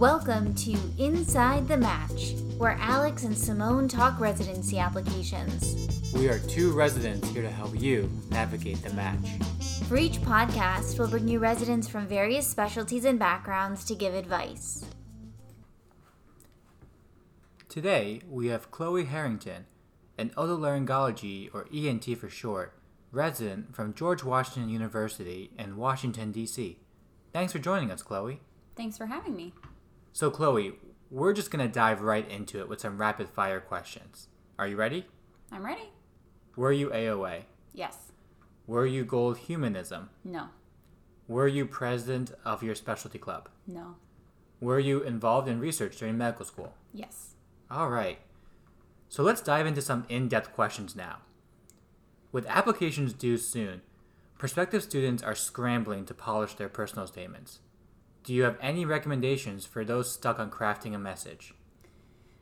Welcome to Inside the Match, where Alex and Simone talk residency applications. We are two residents here to help you navigate the match. For each podcast, we'll bring you residents from various specialties and backgrounds to give advice. Today, we have Chloe Harrington, an otolaryngology, or ENT for short, resident from George Washington University in Washington, D.C. Thanks for joining us, Chloe. Thanks for having me. So, Chloe, we're just going to dive right into it with some rapid fire questions. Are you ready? I'm ready. Were you AOA? Yes. Were you Gold Humanism? No. Were you president of your specialty club? No. Were you involved in research during medical school? Yes. All right. So let's dive into some in depth questions now. With applications due soon, prospective students are scrambling to polish their personal statements. Do you have any recommendations for those stuck on crafting a message?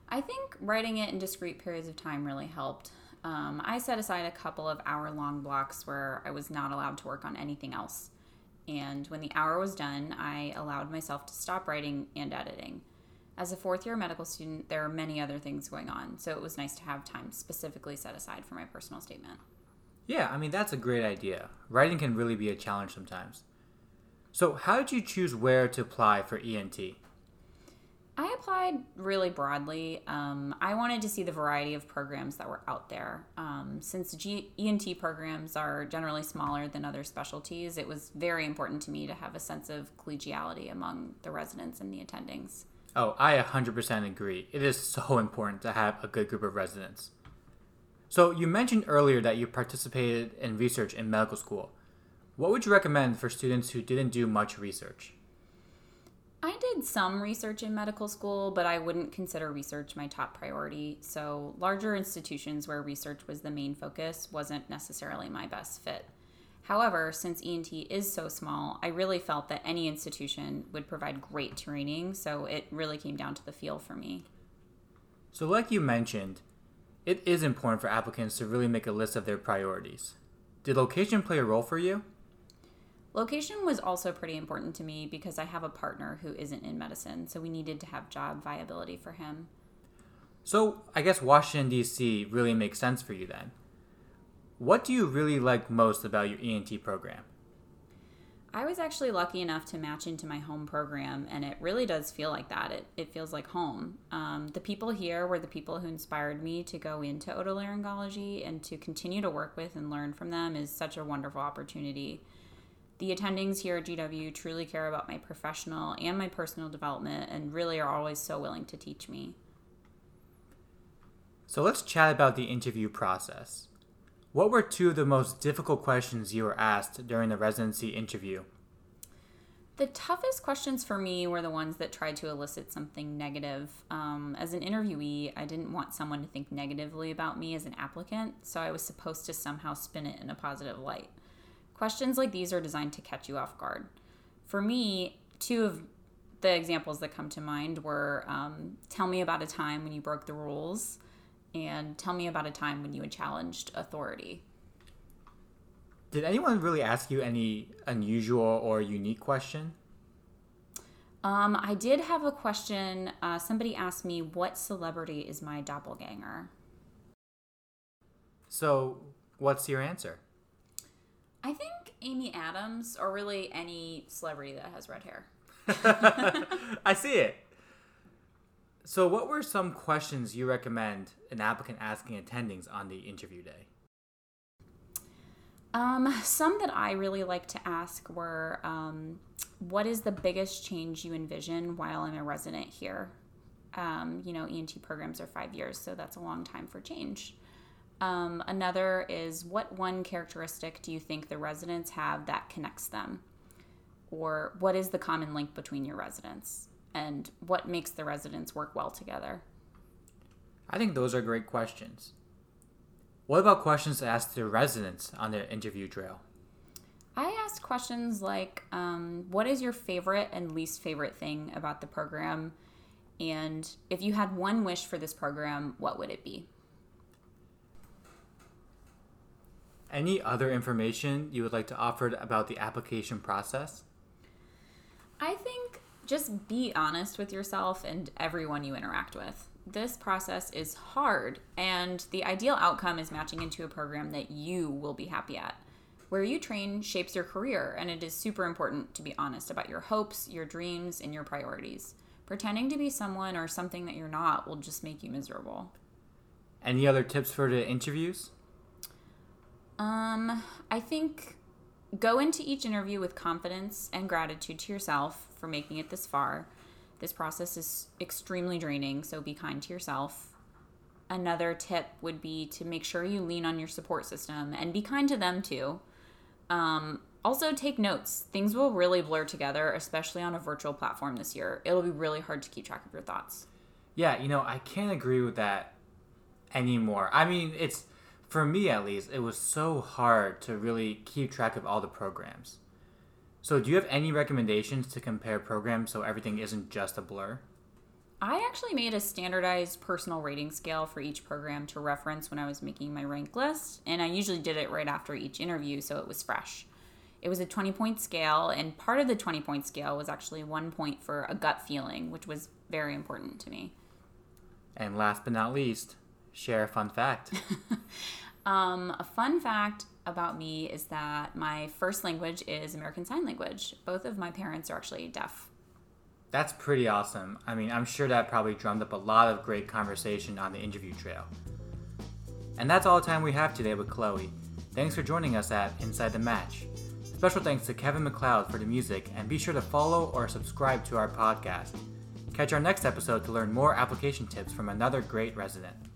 I think writing it in discrete periods of time really helped. Um, I set aside a couple of hour long blocks where I was not allowed to work on anything else. And when the hour was done, I allowed myself to stop writing and editing. As a fourth year medical student, there are many other things going on, so it was nice to have time specifically set aside for my personal statement. Yeah, I mean, that's a great idea. Writing can really be a challenge sometimes. So, how did you choose where to apply for ENT? I applied really broadly. Um, I wanted to see the variety of programs that were out there. Um, since G- ENT programs are generally smaller than other specialties, it was very important to me to have a sense of collegiality among the residents and the attendings. Oh, I 100% agree. It is so important to have a good group of residents. So, you mentioned earlier that you participated in research in medical school. What would you recommend for students who didn't do much research? I did some research in medical school, but I wouldn't consider research my top priority. So, larger institutions where research was the main focus wasn't necessarily my best fit. However, since ENT is so small, I really felt that any institution would provide great training, so it really came down to the feel for me. So, like you mentioned, it is important for applicants to really make a list of their priorities. Did location play a role for you? Location was also pretty important to me because I have a partner who isn't in medicine, so we needed to have job viability for him. So, I guess Washington, D.C. really makes sense for you then. What do you really like most about your ENT program? I was actually lucky enough to match into my home program, and it really does feel like that. It, it feels like home. Um, the people here were the people who inspired me to go into otolaryngology, and to continue to work with and learn from them is such a wonderful opportunity. The attendings here at GW truly care about my professional and my personal development and really are always so willing to teach me. So let's chat about the interview process. What were two of the most difficult questions you were asked during the residency interview? The toughest questions for me were the ones that tried to elicit something negative. Um, as an interviewee, I didn't want someone to think negatively about me as an applicant, so I was supposed to somehow spin it in a positive light. Questions like these are designed to catch you off guard. For me, two of the examples that come to mind were um, tell me about a time when you broke the rules and tell me about a time when you had challenged authority. Did anyone really ask you any unusual or unique question? Um, I did have a question. Uh, somebody asked me, What celebrity is my doppelganger? So, what's your answer? I think Amy Adams, or really any celebrity that has red hair. I see it. So, what were some questions you recommend an applicant asking attendings on the interview day? Um, some that I really like to ask were um, What is the biggest change you envision while I'm a resident here? Um, you know, ENT programs are five years, so that's a long time for change. Um, another is What one characteristic do you think the residents have that connects them? Or what is the common link between your residents? And what makes the residents work well together? I think those are great questions. What about questions to ask the residents on their interview trail? I asked questions like um, What is your favorite and least favorite thing about the program? And if you had one wish for this program, what would it be? Any other information you would like to offer about the application process? I think just be honest with yourself and everyone you interact with. This process is hard, and the ideal outcome is matching into a program that you will be happy at. Where you train shapes your career, and it is super important to be honest about your hopes, your dreams, and your priorities. Pretending to be someone or something that you're not will just make you miserable. Any other tips for the interviews? Um, I think go into each interview with confidence and gratitude to yourself for making it this far. This process is extremely draining, so be kind to yourself. Another tip would be to make sure you lean on your support system and be kind to them too. Um, also, take notes. Things will really blur together, especially on a virtual platform this year. It'll be really hard to keep track of your thoughts. Yeah, you know, I can't agree with that anymore. I mean, it's for me at least, it was so hard to really keep track of all the programs. So, do you have any recommendations to compare programs so everything isn't just a blur? I actually made a standardized personal rating scale for each program to reference when I was making my rank list, and I usually did it right after each interview so it was fresh. It was a 20 point scale, and part of the 20 point scale was actually one point for a gut feeling, which was very important to me. And last but not least, share a fun fact. um, a fun fact about me is that my first language is American Sign Language. Both of my parents are actually deaf. That's pretty awesome. I mean, I'm sure that probably drummed up a lot of great conversation on the interview trail. And that's all the time we have today with Chloe. Thanks for joining us at Inside the Match. Special thanks to Kevin MacLeod for the music, and be sure to follow or subscribe to our podcast. Catch our next episode to learn more application tips from another great resident.